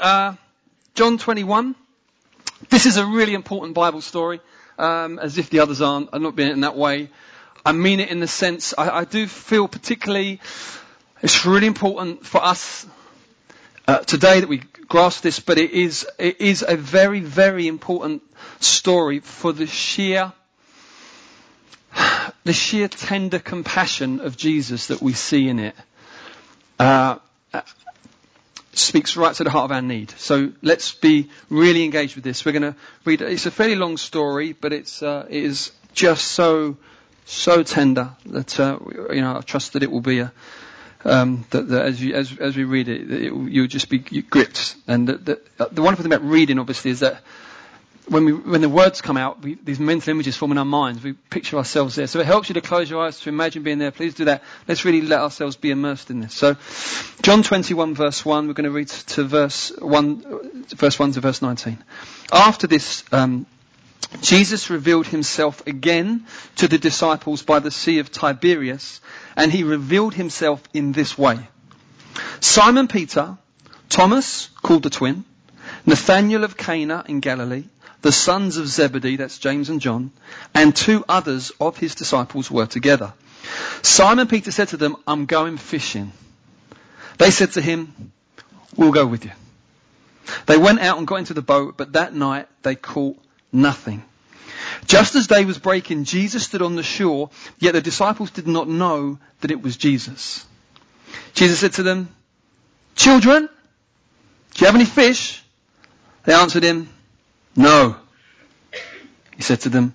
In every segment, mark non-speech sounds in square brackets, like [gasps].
uh, John 21. This is a really important Bible story, um, as if the others aren't. I'm not being it in that way. I mean it in the sense, I, I do feel particularly, it's really important for us uh, today that we grasp this, but it is, it is a very, very important story for the sheer, the sheer tender compassion of Jesus that we see in it. Uh, speaks right to the heart of our need. So let's be really engaged with this. We're going to read. It's a fairly long story, but it's uh, it is just so so tender that uh, you know I trust that it will be a um, that, that, as you as as we read it, it you'll just be gripped. And the, the, the wonderful thing about reading, obviously, is that when we, when the words come out, we, these mental images form in our minds. We picture ourselves there. So it helps you to close your eyes to imagine being there. Please do that. Let's really let ourselves be immersed in this. So, John 21 verse 1, we're going to read to verse 1, verse 1 to verse 19. After this, um, Jesus revealed himself again to the disciples by the Sea of Tiberias, and he revealed himself in this way. Simon Peter, Thomas, called the twin, Nathanael of Cana in Galilee, the sons of Zebedee, that's James and John, and two others of his disciples were together. Simon Peter said to them, I'm going fishing. They said to him, We'll go with you. They went out and got into the boat, but that night they caught nothing. Just as day was breaking, Jesus stood on the shore, yet the disciples did not know that it was Jesus. Jesus said to them, Children, do you have any fish? They answered him, no. He said to them,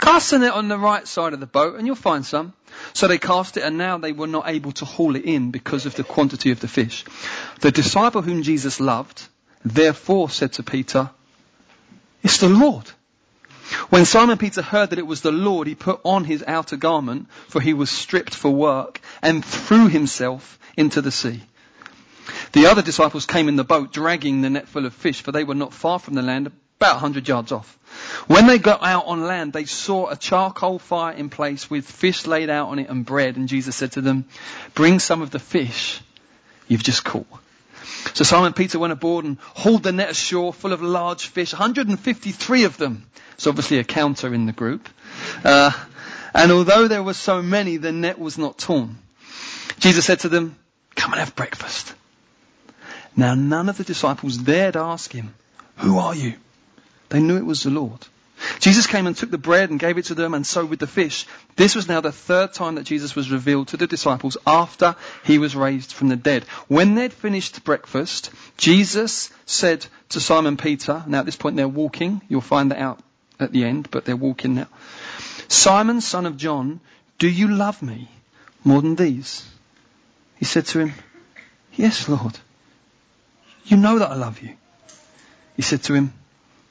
Cast the net on the right side of the boat and you'll find some. So they cast it and now they were not able to haul it in because of the quantity of the fish. The disciple whom Jesus loved therefore said to Peter, It's the Lord. When Simon Peter heard that it was the Lord, he put on his outer garment, for he was stripped for work, and threw himself into the sea. The other disciples came in the boat, dragging the net full of fish, for they were not far from the land, about 100 yards off. When they got out on land, they saw a charcoal fire in place with fish laid out on it and bread. And Jesus said to them, bring some of the fish you've just caught. So Simon Peter went aboard and hauled the net ashore full of large fish, 153 of them. It's obviously a counter in the group. Uh, and although there were so many, the net was not torn. Jesus said to them, come and have breakfast. Now none of the disciples dared ask him, who are you? They knew it was the Lord. Jesus came and took the bread and gave it to them and so with the fish. This was now the third time that Jesus was revealed to the disciples after he was raised from the dead. When they'd finished breakfast, Jesus said to Simon Peter, now at this point they're walking, you'll find that out at the end, but they're walking now. Simon, son of John, do you love me more than these? He said to him, yes, Lord. You know that I love you. He said to him,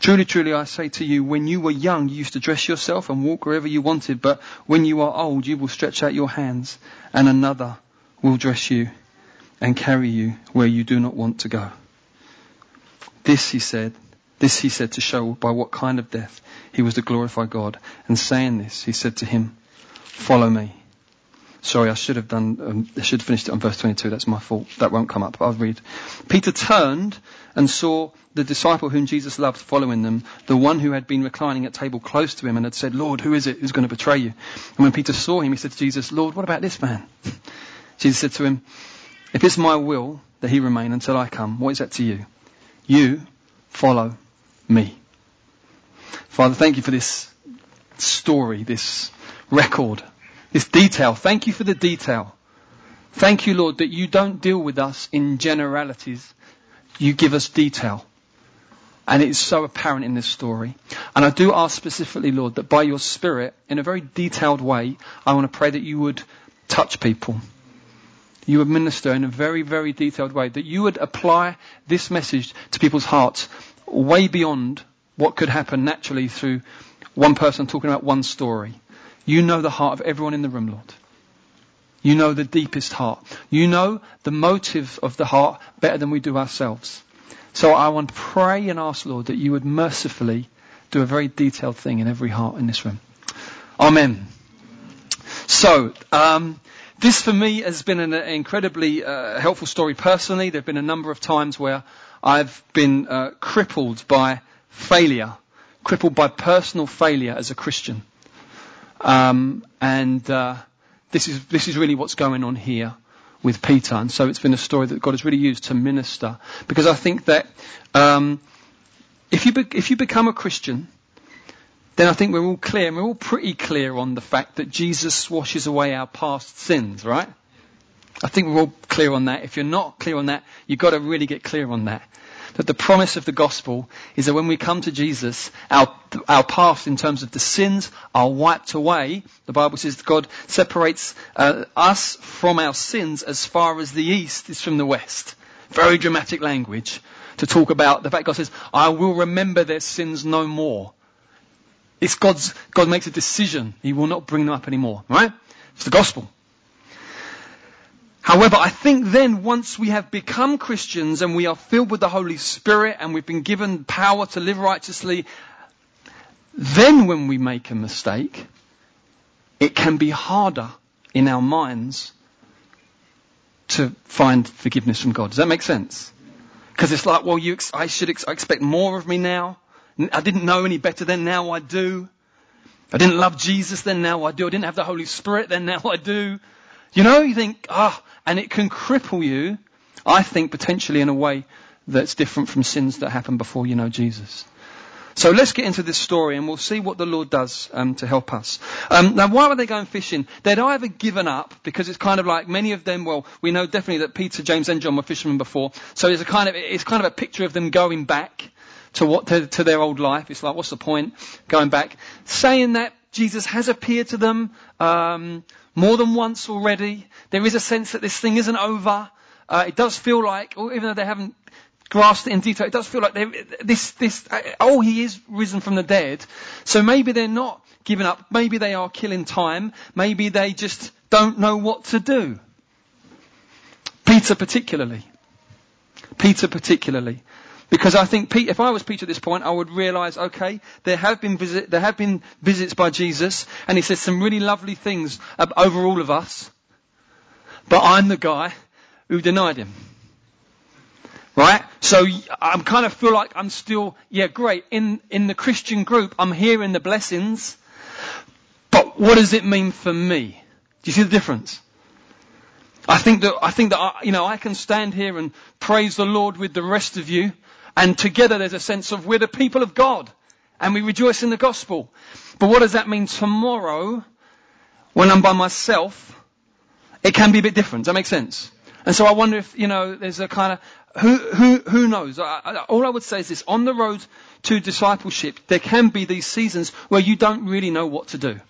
Truly, truly, I say to you, when you were young, you used to dress yourself and walk wherever you wanted, but when you are old, you will stretch out your hands and another will dress you and carry you where you do not want to go. This, he said, this he said to show by what kind of death he was to glorify God. And saying this, he said to him, follow me. Sorry, I should have done, um, I should have finished it on verse 22. That's my fault. That won't come up. I'll read. Peter turned and saw the disciple whom Jesus loved following them, the one who had been reclining at table close to him and had said, Lord, who is it who's going to betray you? And when Peter saw him, he said to Jesus, Lord, what about this man? [laughs] Jesus said to him, if it's my will that he remain until I come, what is that to you? You follow me. Father, thank you for this story, this record this detail. Thank you for the detail. Thank you, Lord, that you don't deal with us in generalities. You give us detail. And it is so apparent in this story. And I do ask specifically, Lord, that by your Spirit, in a very detailed way, I want to pray that you would touch people. you would minister in a very, very detailed way, that you would apply this message to people's hearts way beyond what could happen naturally through one person talking about one story. You know the heart of everyone in the room, Lord. You know the deepest heart. You know the motive of the heart better than we do ourselves. So I want to pray and ask, Lord, that you would mercifully do a very detailed thing in every heart in this room. Amen. So, um, this for me has been an incredibly uh, helpful story personally. There have been a number of times where I've been uh, crippled by failure, crippled by personal failure as a Christian. Um, and uh, this is this is really what's going on here with Peter. And so it's been a story that God has really used to minister. Because I think that um, if you be- if you become a Christian, then I think we're all clear, and we're all pretty clear on the fact that Jesus washes away our past sins, right? I think we're all clear on that. If you're not clear on that, you've got to really get clear on that that the promise of the gospel is that when we come to Jesus, our, our past in terms of the sins are wiped away. The Bible says God separates uh, us from our sins as far as the east is from the west. Very dramatic language to talk about the fact God says, I will remember their sins no more. It's God's, God makes a decision. He will not bring them up anymore, right? It's the gospel. However, I think then once we have become Christians and we are filled with the Holy Spirit and we've been given power to live righteously, then when we make a mistake, it can be harder in our minds to find forgiveness from God. Does that make sense? Because it's like, well, you, I should ex- I expect more of me now. I didn't know any better then, now I do. I didn't love Jesus then, now I do. I didn't have the Holy Spirit then, now I do. You know, you think, ah, oh, and it can cripple you, I think, potentially in a way that's different from sins that happen before you know Jesus. So let's get into this story and we'll see what the Lord does um, to help us. Um, now, why were they going fishing? They'd either given up because it's kind of like many of them. Well, we know definitely that Peter, James, and John were fishermen before. So it's a kind of it's kind of a picture of them going back to what to, to their old life. It's like, what's the point going back? Saying that Jesus has appeared to them. Um, more than once already. There is a sense that this thing isn't over. Uh, it does feel like, even though they haven't grasped it in detail, it does feel like this, this, uh, oh, he is risen from the dead. So maybe they're not giving up. Maybe they are killing time. Maybe they just don't know what to do. Peter particularly. Peter particularly. Because I think Pete, if I was Peter at this point, I would realize, okay, there have been visit, there have been visits by Jesus, and he says some really lovely things over all of us. But I'm the guy who denied him. Right? So I'm kind of feel like I'm still, yeah, great. In, in the Christian group, I'm hearing the blessings. But what does it mean for me? Do you see the difference? I think that, I think that, I, you know, I can stand here and praise the Lord with the rest of you. And together there's a sense of we're the people of God and we rejoice in the gospel. But what does that mean tomorrow when I'm by myself? It can be a bit different. Does that make sense? And so I wonder if, you know, there's a kind of, who, who, who knows? I, I, all I would say is this, on the road to discipleship, there can be these seasons where you don't really know what to do.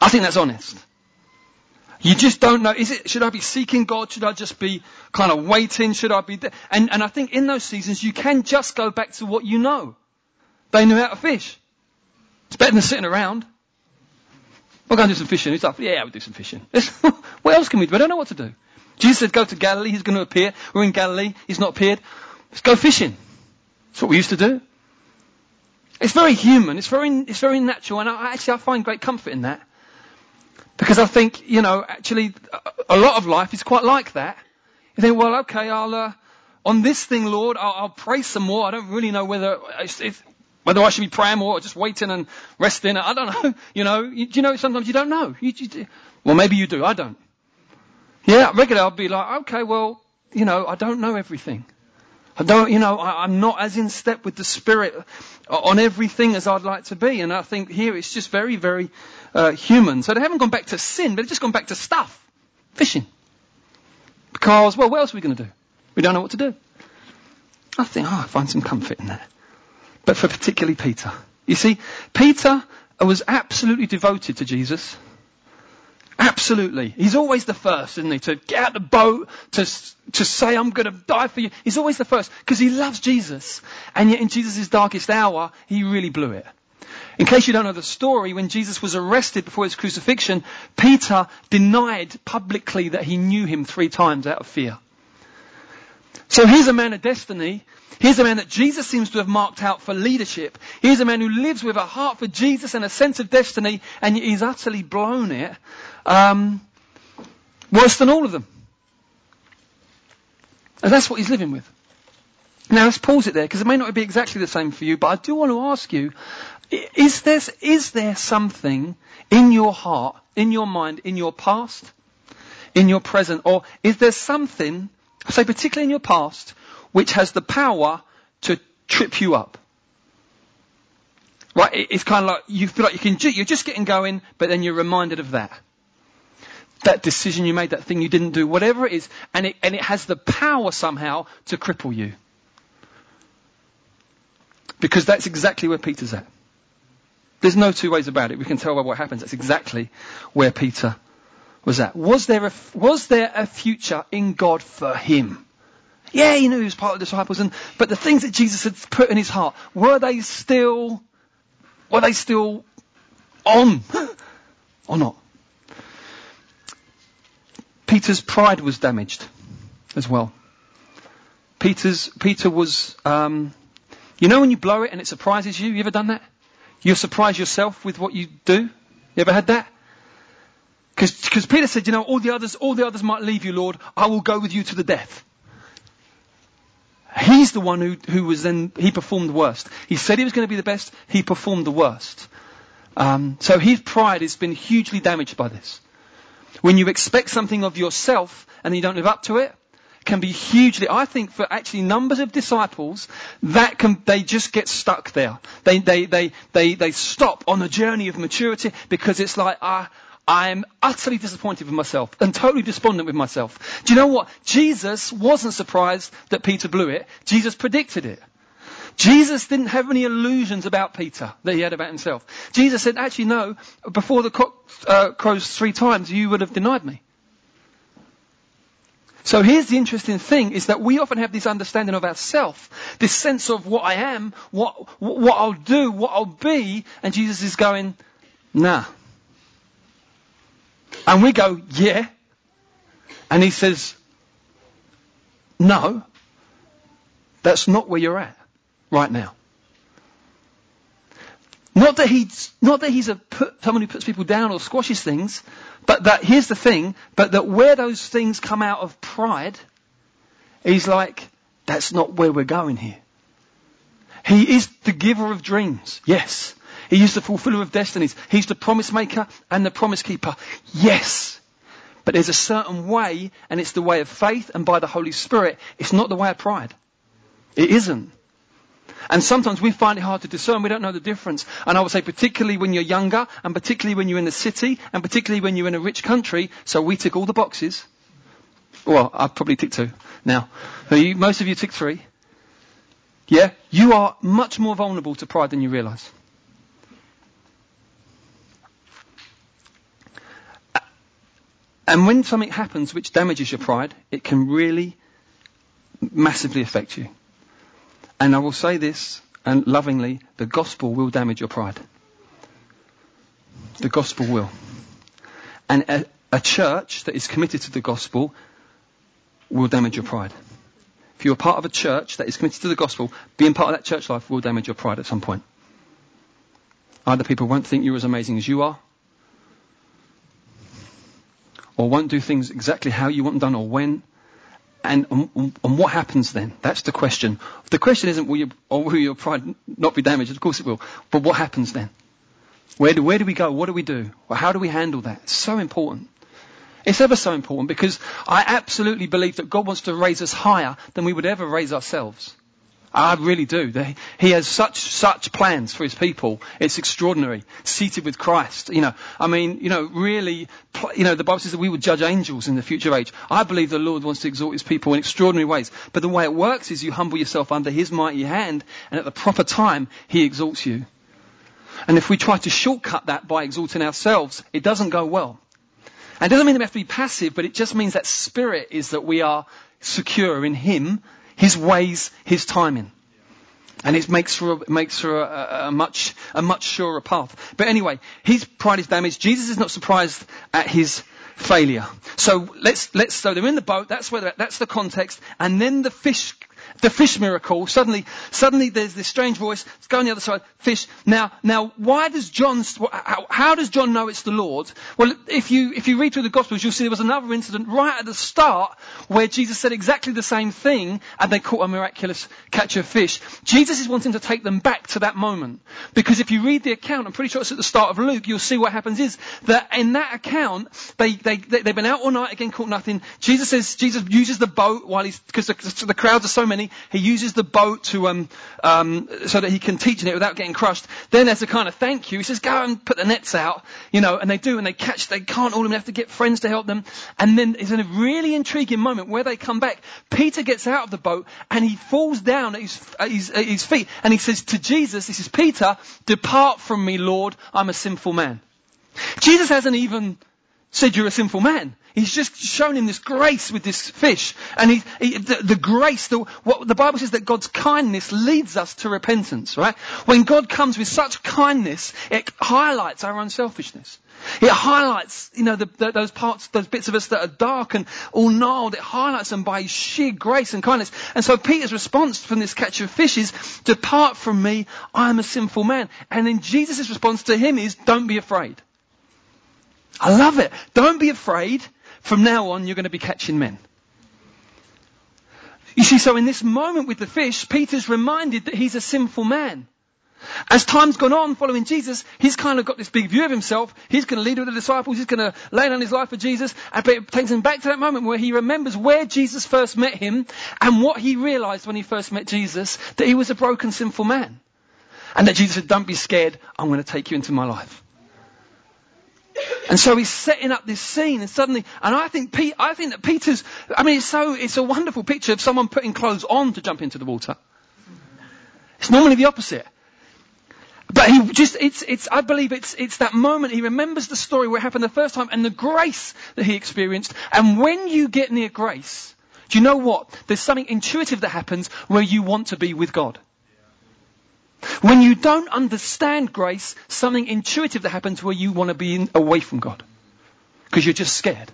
I think that's honest. You just don't know. Is it, should I be seeking God? Should I just be kind of waiting? Should I be, de- and, and I think in those seasons you can just go back to what you know. They knew how to fish. It's better than sitting around. We'll go and do some fishing. He's like, yeah, we'll do some fishing. [laughs] what else can we do? I don't know what to do. Jesus said, go to Galilee. He's going to appear. We're in Galilee. He's not appeared. Let's go fishing. That's what we used to do. It's very human. It's very, it's very natural. And I, actually, I find great comfort in that. Because I think, you know, actually, a lot of life is quite like that. You think, well, okay, I'll, uh, on this thing, Lord, I'll, I'll, pray some more. I don't really know whether, if, whether I should be praying more or just waiting and resting. I don't know. [laughs] You know, you, you know, sometimes you don't know. You, you, well, maybe you do. I don't. Yeah, regularly I'll be like, okay, well, you know, I don't know everything. I don't, you know, I, am not as in step with the Spirit on everything as I'd like to be. And I think here it's just very, very uh, human. So they haven't gone back to sin, but they've just gone back to stuff. Fishing. Because, well, what else are we going to do? We don't know what to do. I think, oh, I find some comfort in that. But for particularly Peter. You see, Peter was absolutely devoted to Jesus. Absolutely. He's always the first, isn't he? To get out the boat, to, to say, I'm going to die for you. He's always the first because he loves Jesus. And yet in Jesus' darkest hour, he really blew it. In case you don't know the story, when Jesus was arrested before his crucifixion, Peter denied publicly that he knew him three times out of fear. So here's a man of destiny. Here's a man that Jesus seems to have marked out for leadership. Here's a man who lives with a heart for Jesus and a sense of destiny, and he's utterly blown it. Um, worse than all of them. And that's what he's living with. Now let's pause it there because it may not be exactly the same for you, but I do want to ask you, is there, is there something in your heart, in your mind, in your past, in your present, or is there something, say particularly in your past, which has the power to trip you up? Right? It's kind of like you feel like you can, you're just getting going, but then you're reminded of that. That decision you made, that thing you didn't do, whatever it is, and it, and it has the power somehow to cripple you. Because that's exactly where Peter's at. There's no two ways about it. We can tell by what happens. That's exactly where Peter was at. Was there a, was there a future in God for him? Yeah, he knew he was part of the disciples, and, but the things that Jesus had put in his heart, were they still, were they still on? [laughs] or not? Peter's pride was damaged as well. Peter's, Peter was, um, you know when you blow it and it surprises you? You ever done that? You surprise yourself with what you do? You ever had that? Because Peter said, you know, all the others, all the others might leave you, Lord. I will go with you to the death. He's the one who, who was then, he performed the worst. He said he was going to be the best. He performed the worst. Um, so his pride has been hugely damaged by this. When you expect something of yourself and you don't live up to it, can be hugely, I think for actually numbers of disciples, that can, they just get stuck there. They, they, they, they, they stop on the journey of maturity because it's like, ah, I'm utterly disappointed with myself and totally despondent with myself. Do you know what? Jesus wasn't surprised that Peter blew it. Jesus predicted it. Jesus didn't have any illusions about Peter that he had about himself. Jesus said, actually no, before the cock uh, crows three times, you would have denied me. So here's the interesting thing is that we often have this understanding of ourself, this sense of what I am, what, what I'll do, what I'll be, and Jesus is going, nah. And we go, yeah. And he says, no, that's not where you're at right now. Not that he's, not that he's a put, someone who puts people down or squashes things, but that, here's the thing, but that where those things come out of pride, he's like, that's not where we're going here. He is the giver of dreams. Yes. He is the fulfiller of destinies. He's the promise maker and the promise keeper. Yes. But there's a certain way, and it's the way of faith and by the Holy Spirit. It's not the way of pride. It isn't. And sometimes we find it hard to discern. We don't know the difference. And I would say particularly when you're younger, and particularly when you're in the city, and particularly when you're in a rich country. So we tick all the boxes. Well, I've probably ticked two now. You, most of you tick three. Yeah? You are much more vulnerable to pride than you realize. And when something happens which damages your pride, it can really massively affect you. And I will say this, and lovingly, the gospel will damage your pride. The gospel will. And a, a church that is committed to the gospel will damage your pride. If you're part of a church that is committed to the gospel, being part of that church life will damage your pride at some point. Either people won't think you're as amazing as you are, or won't do things exactly how you want them done or when, and, and, and, what happens then? That's the question. The question isn't will, you, or will your pride not be damaged? Of course it will. But what happens then? Where do, where do we go? What do we do? Well, how do we handle that? It's so important. It's ever so important because I absolutely believe that God wants to raise us higher than we would ever raise ourselves. I really do. He has such, such plans for his people. It's extraordinary. Seated with Christ. You know, I mean, you know, really, you know, the Bible says that we would judge angels in the future age. I believe the Lord wants to exalt his people in extraordinary ways. But the way it works is you humble yourself under his mighty hand and at the proper time he exalts you. And if we try to shortcut that by exalting ourselves, it doesn't go well. And it doesn't mean we have to be passive, but it just means that spirit is that we are secure in Him, His ways, His timing. And it makes for, a, makes for a, a, much, a much surer path. But anyway, his pride is damaged. Jesus is not surprised at his failure. So let's, let's, so they're in the boat, that's where that's the context, and then the fish the fish miracle, suddenly, suddenly there's this strange voice, let's go on the other side, fish. Now, now, why does John, how, how, does John know it's the Lord? Well, if you, if you read through the Gospels, you'll see there was another incident right at the start where Jesus said exactly the same thing and they caught a miraculous catch of fish. Jesus is wanting to take them back to that moment. Because if you read the account, I'm pretty sure it's at the start of Luke, you'll see what happens is that in that account, they, they, they, have been out all night, again caught nothing. Jesus says, Jesus uses the boat while he's, because the, the crowds are so many, he uses the boat to, um, um, so that he can teach in it without getting crushed. Then as a kind of thank you, he says, go and put the nets out, you know, and they do, and they catch, they can't all of them, they have to get friends to help them. And then it's a really intriguing moment where they come back. Peter gets out of the boat and he falls down at his, at his, at his feet and he says to Jesus, this is Peter, depart from me, Lord, I'm a sinful man. Jesus hasn't even said you're a sinful man. He's just shown him this grace with this fish. And he, he, the, the, grace, the, what the Bible says that God's kindness leads us to repentance, right? When God comes with such kindness, it highlights our unselfishness. It highlights, you know, the, the, those parts, those bits of us that are dark and all gnarled. It highlights them by sheer grace and kindness. And so Peter's response from this catch of fish is, depart from me, I am a sinful man. And then Jesus' response to him is, don't be afraid. I love it. Don't be afraid. From now on, you're going to be catching men. You see, so in this moment with the fish, Peter's reminded that he's a sinful man. As time's gone on following Jesus, he's kind of got this big view of himself. He's going to lead with the disciples. He's going to lay down his life for Jesus. And it takes him back to that moment where he remembers where Jesus first met him and what he realized when he first met Jesus, that he was a broken, sinful man. And that Jesus said, don't be scared. I'm going to take you into my life. And so he's setting up this scene and suddenly, and I think, Pete, I think that Peter's, I mean, it's so, it's a wonderful picture of someone putting clothes on to jump into the water. It's normally the opposite. But he just, it's, it's, I believe it's, it's that moment. He remembers the story where it happened the first time and the grace that he experienced. And when you get near grace, do you know what? There's something intuitive that happens where you want to be with God. When you don't understand grace, something intuitive that happens where you want to be in, away from God. Because you're just scared.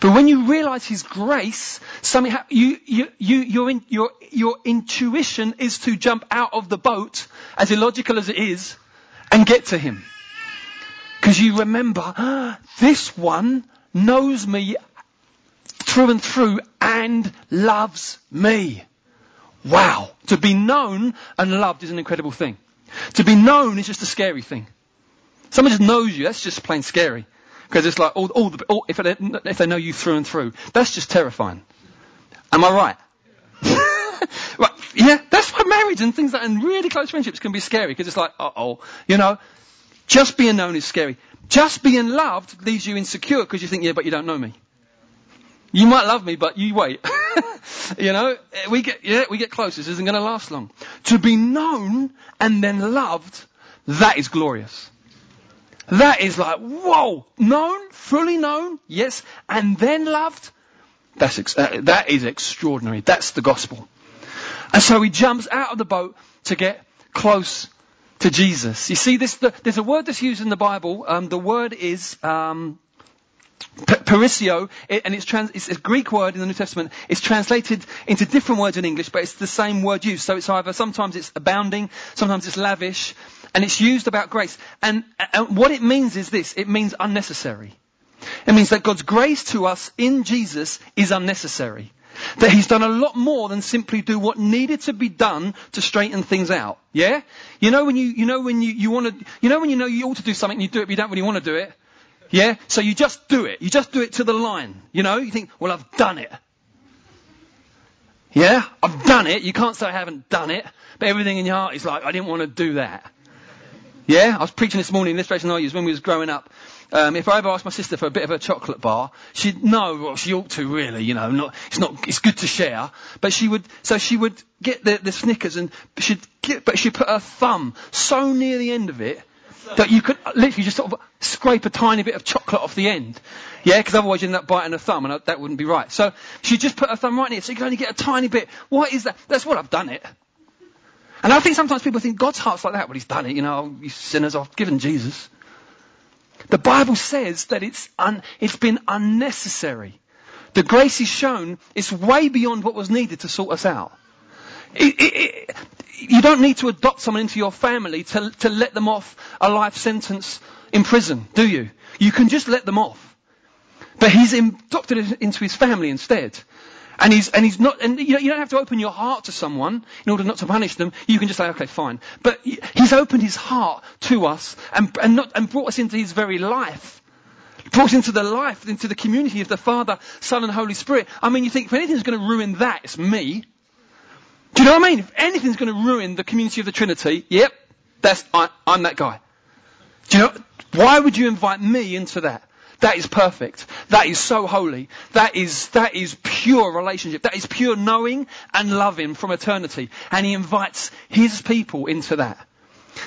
But when you realize His grace, something ha- you, you, you, your, in, your, your intuition is to jump out of the boat, as illogical as it is, and get to Him. Because you remember, [gasps] this one knows me through and through and loves me. Wow. To be known and loved is an incredible thing. To be known is just a scary thing. Someone just knows you, that's just plain scary. Because it's like, all, all the, all, if, they, if they know you through and through, that's just terrifying. Am I right? [laughs] right? Yeah, that's why marriage and things like, and really close friendships can be scary, because it's like, uh oh, you know, just being known is scary. Just being loved leaves you insecure because you think, yeah, but you don't know me. You might love me, but you wait. [laughs] [laughs] you know, we get, yeah, we get close. This isn't going to last long. To be known and then loved, that is glorious. That is like, whoa, known, fully known, yes, and then loved. That's ex- uh, that is extraordinary. That's the gospel. And so he jumps out of the boat to get close to Jesus. You see, this the, there's a word that's used in the Bible. Um, the word is um, Perisio, and it's, trans, it's, a Greek word in the New Testament. It's translated into different words in English, but it's the same word used. So it's either sometimes it's abounding, sometimes it's lavish, and it's used about grace. And, and what it means is this: it means unnecessary. It means that God's grace to us in Jesus is unnecessary. That He's done a lot more than simply do what needed to be done to straighten things out. Yeah? You know when you, you know when you, you want to, you know when you know you ought to do something and you do it but you don't really want to do it? Yeah? So you just do it. You just do it to the line. You know? You think, well, I've done it. Yeah? I've done it. You can't say I haven't done it. But everything in your heart is like, I didn't want to do that. Yeah? I was preaching this morning place I used when we was growing up. Um, if I ever asked my sister for a bit of a chocolate bar, she'd know, well, she ought to really, you know, not, it's not, it's good to share. But she would, so she would get the, the Snickers and she'd get, but she'd put her thumb so near the end of it That you could literally just sort of scrape a tiny bit of chocolate off the end. Yeah, because otherwise you end up biting a thumb and that wouldn't be right. So she just put her thumb right in it so you can only get a tiny bit. What is that? That's what I've done it. And I think sometimes people think God's heart's like that. Well, he's done it, you know, you sinners, I've given Jesus. The Bible says that it's, un, it's been unnecessary. The grace he's shown is way beyond what was needed to sort us out. You don't need to adopt someone into your family to, to let them off a life sentence in prison, do you? You can just let them off. But he's adopted into his family instead. And he's, and he's not, and you don't have to open your heart to someone in order not to punish them. You can just say, okay, fine. But he's opened his heart to us and, and not, and brought us into his very life. Brought into the life, into the community of the Father, Son and Holy Spirit. I mean, you think if anything's going to ruin that, it's me. Do you know what I mean? If anything's going to ruin the community of the Trinity, yep, that's, I, I'm that guy. Do you know, why would you invite me into that? That is perfect. That is so holy. That is, that is pure relationship. That is pure knowing and loving from eternity. And he invites his people into that.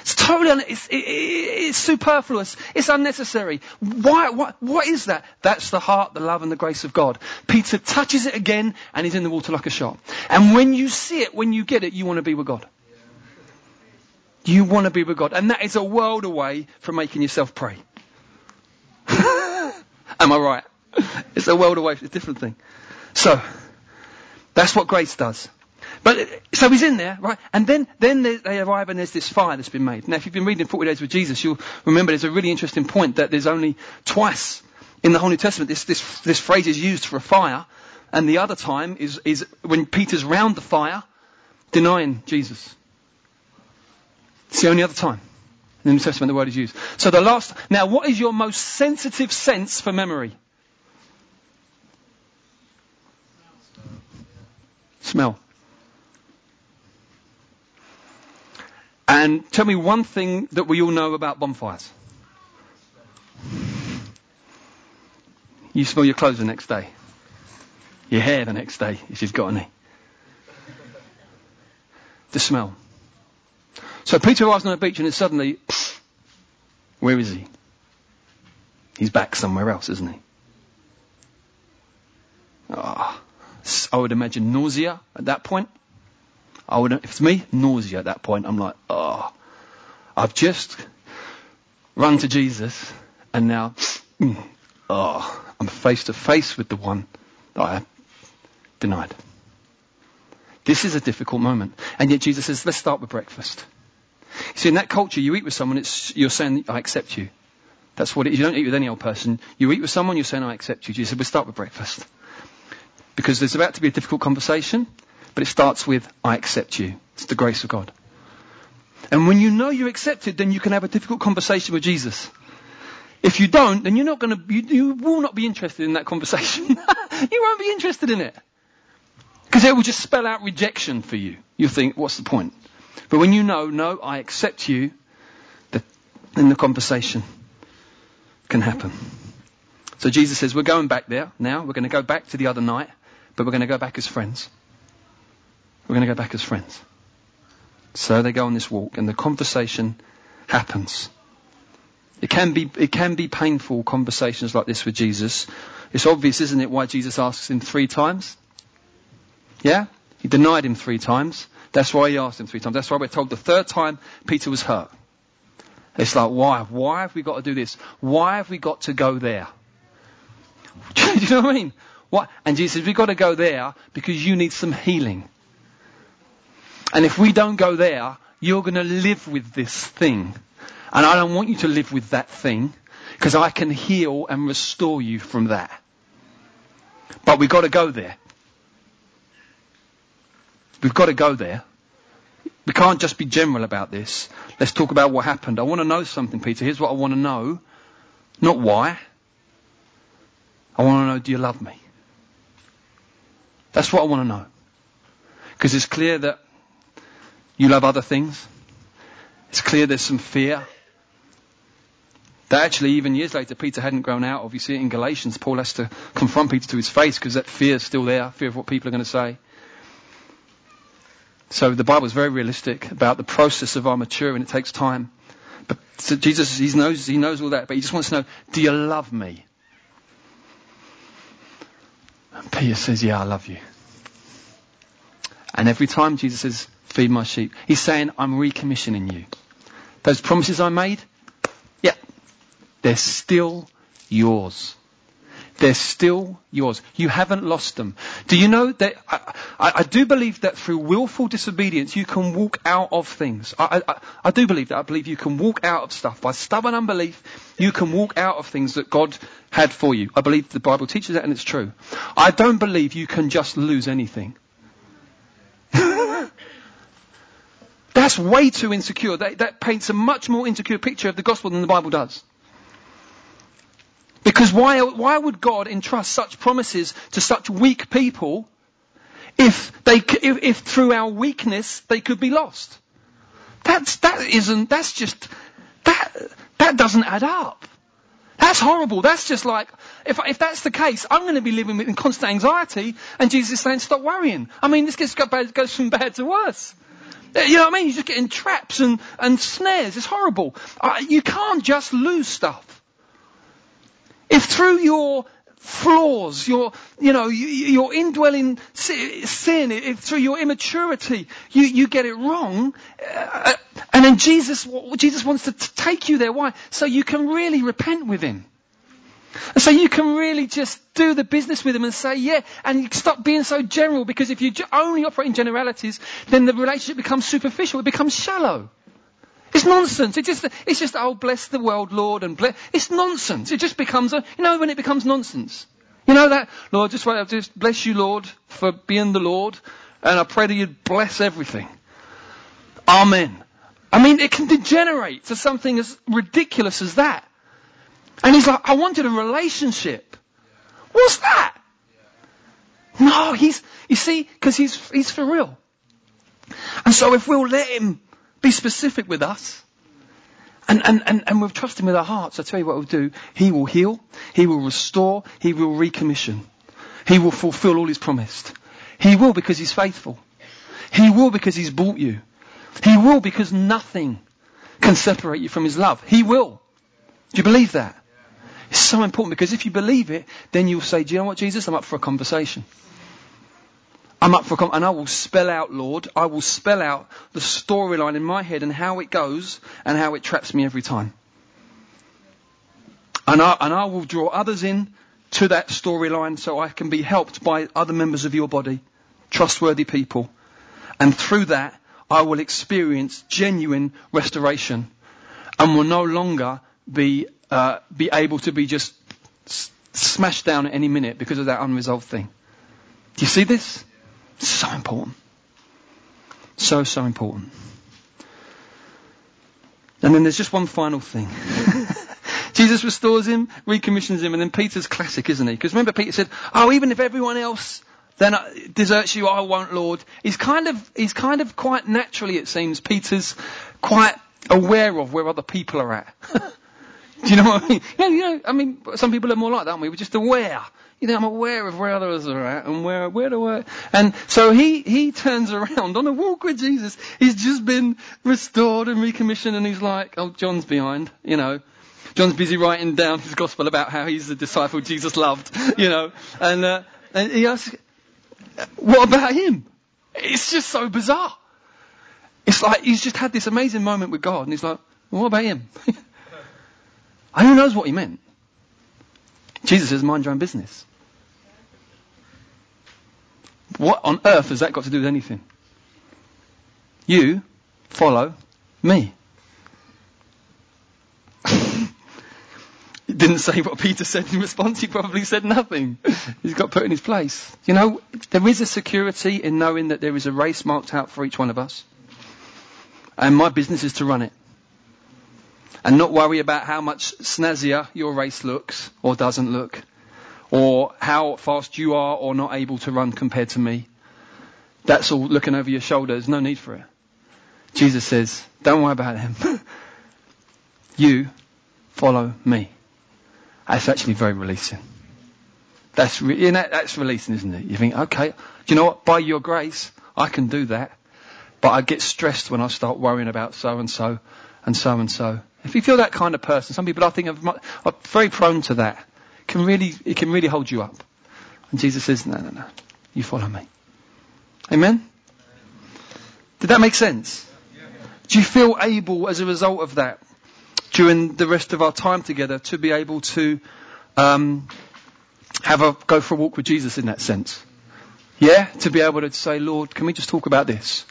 It's totally, un- it's, it, it's superfluous. It's unnecessary. Why, what, what is that? That's the heart, the love and the grace of God. Peter touches it again and he's in the water like a shot. And when you see it, when you get it, you want to be with God. You want to be with God. And that is a world away from making yourself pray. [laughs] Am I right? It's a world away. It's a different thing. So, that's what grace does. But, so he's in there, right? And then, then they, they arrive and there's this fire that's been made. Now, if you've been reading 40 Days with Jesus, you'll remember there's a really interesting point that there's only twice in the whole New Testament this, this, this phrase is used for a fire. And the other time is, is when Peter's round the fire denying Jesus. It's the only other time. In the New Testament, the word is used. So the last, now what is your most sensitive sense for memory? Smell. And tell me one thing that we all know about bonfires. You smell your clothes the next day. Your hair the next day, if you've got any. The smell. So Peter arrives on the beach and it's suddenly, [sniffs] where is he? He's back somewhere else, isn't he? Oh, I would imagine nausea at that point. I would, if it's me, nausea at that point. I'm like, oh, I've just run to Jesus and now, mm, oh, I'm face to face with the one that I denied. This is a difficult moment. And yet Jesus says, let's start with breakfast. See, in that culture, you eat with someone, it's, you're saying, I accept you. That's what it is. You don't eat with any old person. You eat with someone, you're saying, I accept you. Jesus said, we'll start with breakfast. Because there's about to be a difficult conversation, but it starts with, I accept you. It's the grace of God. And when you know you're accepted, then you can have a difficult conversation with Jesus. If you don't, then you're not going to, you, you will not be interested in that conversation. [laughs] you won't be interested in it. Because it will just spell out rejection for you. You'll think, what's the point? But when you know, no, I accept you, then the conversation can happen. So Jesus says, we're going back there now. We're going to go back to the other night, but we're going to go back as friends. We're going to go back as friends. So they go on this walk and the conversation happens. It can be, it can be painful conversations like this with Jesus. It's obvious, isn't it, why Jesus asks him three times? Yeah? He denied him three times. That's why he asked him three times. That's why we're told the third time Peter was hurt. It's like, why? Why have we got to do this? Why have we got to go there? [laughs] do you know what I mean? What? And Jesus says, we've got to go there because you need some healing. And if we don't go there, you're going to live with this thing. And I don't want you to live with that thing because I can heal and restore you from that. But we've got to go there. We've got to go there. We can't just be general about this. Let's talk about what happened. I want to know something, Peter. Here's what I want to know. Not why. I want to know, do you love me? That's what I want to know. Because it's clear that you love other things. It's clear there's some fear. That actually, even years later, Peter hadn't grown out of. You see it in Galatians. Paul has to confront Peter to his face because that fear is still there. Fear of what people are going to say. So the Bible is very realistic about the process of our maturing. It takes time. But so Jesus, he knows, he knows all that, but he just wants to know, do you love me? And Peter says, yeah, I love you. And every time Jesus says, feed my sheep, he's saying, I'm recommissioning you. Those promises I made, yeah, they're still yours. They're still yours. You haven't lost them. Do you know that I, I, I do believe that through willful disobedience you can walk out of things. I, I, do believe that. I believe you can walk out of stuff. By stubborn unbelief, you can walk out of things that God had for you. I believe the Bible teaches that and it's true. I don't believe you can just lose anything. That's way too insecure. That, that paints a much more insecure picture of the gospel than the Bible does. Because why, why would God entrust such promises to such weak people if they, if, if through our weakness they could be lost? That's, that isn't, that's just, that, that doesn't add up. That's horrible. That's just like, if, if that's the case, I'm going to be living in constant anxiety and Jesus is saying stop worrying. I mean, this gets, goes from bad to worse. You know what I mean? You're just getting traps and, and snares. It's horrible. Uh, you can't just lose stuff. If through your flaws, your, you know, your indwelling sin, if through your immaturity, you, you get it wrong, uh, and then Jesus, Jesus wants to take you there. Why? So you can really repent with Him. And so you can really just do the business with them and say, yeah, and stop being so general because if you only operate in generalities, then the relationship becomes superficial. It becomes shallow. It's nonsense. It just, it's just, oh, bless the world, Lord, and bless. It's nonsense. It just becomes a, you know, when it becomes nonsense. You know that, Lord, just, just bless you, Lord, for being the Lord, and I pray that you'd bless everything. Amen. I mean, it can degenerate to something as ridiculous as that. And he's like, I wanted a relationship. What's that? No, he's, you see, because he's, he's for real. And so if we'll let him be specific with us. And, and, and, and we'll trust Him with our hearts. I tell you what He'll do. He will heal. He will restore. He will recommission. He will fulfill all He's promised. He will because He's faithful. He will because He's bought you. He will because nothing can separate you from His love. He will. Do you believe that? It's so important because if you believe it, then you'll say, do you know what, Jesus? I'm up for a conversation. I'm up for, a con- and I will spell out, Lord, I will spell out the storyline in my head and how it goes and how it traps me every time. And I, and I will draw others in to that storyline so I can be helped by other members of your body, trustworthy people. And through that, I will experience genuine restoration and will no longer be, uh, be able to be just smashed down at any minute because of that unresolved thing. Do you see this? So important. So, so important. And then there's just one final thing. [laughs] Jesus restores him, recommissions him, and then Peter's classic, isn't he? Because remember Peter said, oh, even if everyone else then deserts you, I won't, Lord. He's kind of, he's kind of quite naturally, it seems, Peter's quite aware of where other people are at. [laughs] Do you know what I mean? Yeah, you know, I mean, some people are more like that, aren't we? We're just aware you know, I'm aware of where others are at and where, where do I, and so he, he turns around on a walk with Jesus. He's just been restored and recommissioned and he's like, oh, John's behind, you know. John's busy writing down his gospel about how he's the disciple Jesus loved, you know, and, uh, and he asks, what about him? It's just so bizarre. It's like he's just had this amazing moment with God and he's like, well, what about him? [laughs] and who knows what he meant? Jesus says, mind your own business. What on earth has that got to do with anything? You follow me. [laughs] He didn't say what Peter said in response. He probably said nothing. He's got put in his place. You know, there is a security in knowing that there is a race marked out for each one of us. And my business is to run it. And not worry about how much snazzier your race looks or doesn't look or how fast you are or not able to run compared to me. That's all looking over your shoulder. There's no need for it. Jesus says, don't worry about him. [laughs] you follow me. That's actually very releasing. That's, re- that's releasing, isn't it? You think, okay, do you know what? By your grace, I can do that. but I get stressed when I start worrying about so and so and so and so. If you feel that kind of person, some people I think are, are very prone to that. It can really, it can really hold you up. And Jesus says, no, no, no, you follow me. Amen? Did that make sense? Do you feel able as a result of that during the rest of our time together to be able to um, have a go for a walk with Jesus in that sense? Yeah, to be able to say, Lord, can we just talk about this?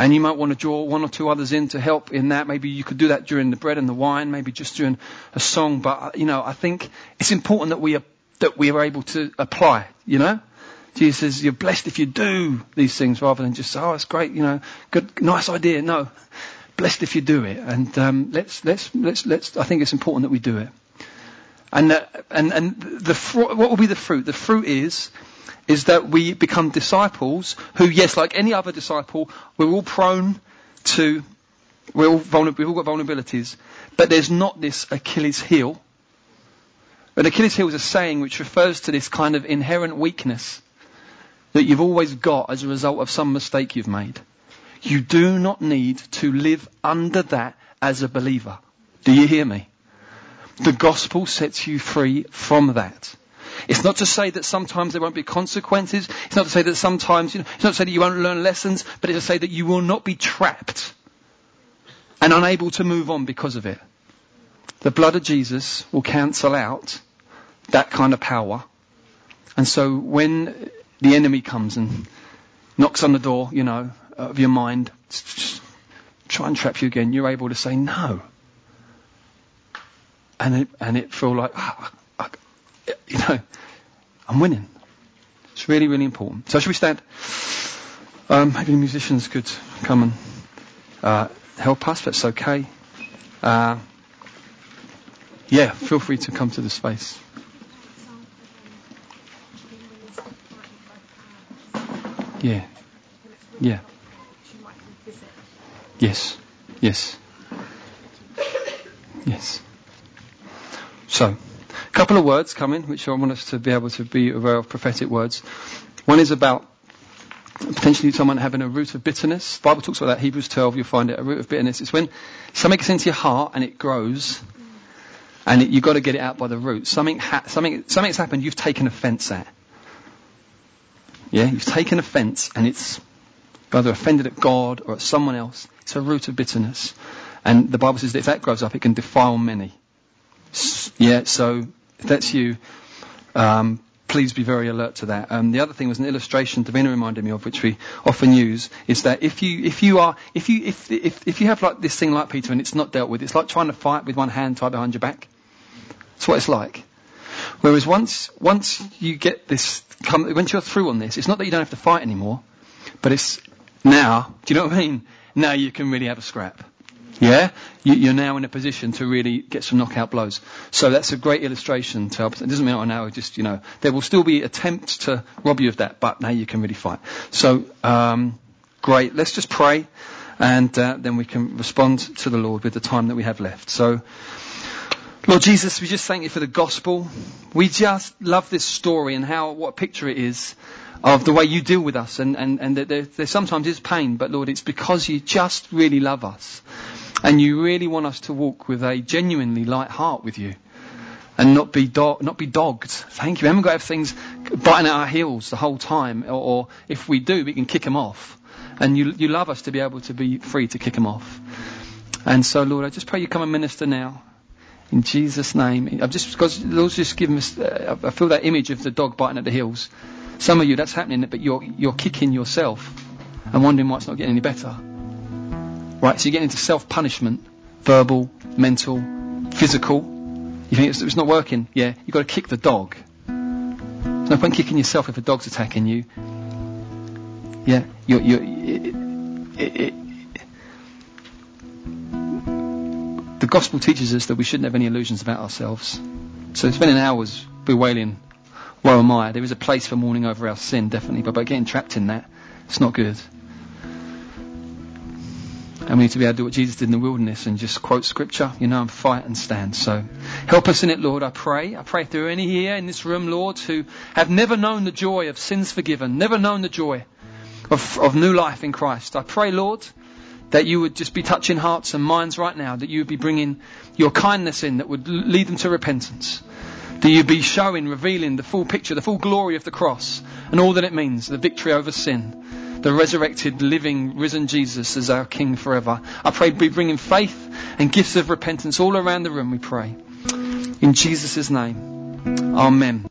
And you might want to draw one or two others in to help in that. Maybe you could do that during the bread and the wine, maybe just during a song. But, you know, I think it's important that we are, that we are able to apply, you know? Jesus says, you're blessed if you do these things rather than just oh, it's great, you know, good, nice idea. No, blessed if you do it. And, um, let's, let's, let's, let's, I think it's important that we do it. And, uh, and, and the, fr- what will be the fruit? The fruit is, is that we become disciples who, yes, like any other disciple, we're all prone to, we're all vulnerable, we've all got vulnerabilities, but there's not this Achilles heel. But Achilles heel is a saying which refers to this kind of inherent weakness that you've always got as a result of some mistake you've made. You do not need to live under that as a believer. Do you hear me? The gospel sets you free from that. It's not to say that sometimes there won't be consequences. It's not to say that sometimes, you know, it's not to say that you won't learn lessons, but it's to say that you will not be trapped and unable to move on because of it. The blood of Jesus will cancel out that kind of power. And so when the enemy comes and knocks on the door, you know, of your mind, try and trap you again, you're able to say no. And it, and it feel like, oh, you know, I'm winning. It's really, really important. So should we stand? Um, maybe musicians could come and uh, help us. That's okay. Uh, yeah, feel free to come to the space. Yeah. Yeah. Yes. Yes. So, a couple of words coming, which I want us to be able to be aware of prophetic words. One is about potentially someone having a root of bitterness. The Bible talks about that. Hebrews 12, you'll find it. A root of bitterness. It's when something gets into your heart and it grows, and it, you've got to get it out by the root. Something, ha- something, something's happened. You've taken offence at. Yeah, you've taken offence and it's either offended at God or at someone else. It's a root of bitterness. And the Bible says that if that grows up, it can defile many. Yeah, so if that's you, um, please be very alert to that. Um, the other thing was an illustration Davina reminded me of, which we often use, is that if you if you are if you if if if you have like this thing like Peter and it's not dealt with, it's like trying to fight with one hand tied behind your back. That's what it's like. Whereas once once you get this, come, once you're through on this, it's not that you don't have to fight anymore, but it's now. Do you know what I mean? Now you can really have a scrap. Yeah? You, are now in a position to really get some knockout blows. So that's a great illustration to help. It doesn't mean, oh, now just, you know, there will still be attempts to rob you of that, but now you can really fight. So, um, great. Let's just pray and uh, then we can respond to the Lord with the time that we have left. So, Lord Jesus, we just thank you for the gospel. We just love this story and how, what a picture it is of the way you deal with us and, and, and that there, there sometimes is pain, but Lord, it's because you just really love us. And you really want us to walk with a genuinely light heart with you. And not be, do- not be dogged. Thank you. We haven't got to have things biting at our heels the whole time. Or, or if we do, we can kick them off. And you, you love us to be able to be free to kick them off. And so, Lord, I just pray you come and minister now. In Jesus' name. I've just, because Lord's just given us, uh, I feel that image of the dog biting at the heels. Some of you, that's happening, but you're, you're kicking yourself and wondering why it's not getting any better. Right, so you get into self-punishment, verbal, mental, physical. You think it's, it's not working? Yeah, you've got to kick the dog. There's no point kicking yourself if a dog's attacking you. Yeah, you're, you're, it, it, it, the gospel teaches us that we shouldn't have any illusions about ourselves. So spending hours bewailing, woe am I, there is a place for mourning over our sin, definitely, but by getting trapped in that, it's not good. And we need to be able to do what Jesus did in the wilderness and just quote scripture, you know, and fight and stand. So help us in it, Lord, I pray. I pray if there are any here in this room, Lord, who have never known the joy of sins forgiven, never known the joy of, of new life in Christ. I pray, Lord, that you would just be touching hearts and minds right now, that you would be bringing your kindness in that would lead them to repentance. That you'd be showing, revealing the full picture, the full glory of the cross and all that it means, the victory over sin, the resurrected, living, risen Jesus as our King forever. I pray be bringing faith and gifts of repentance all around the room, we pray. In Jesus' name. Amen.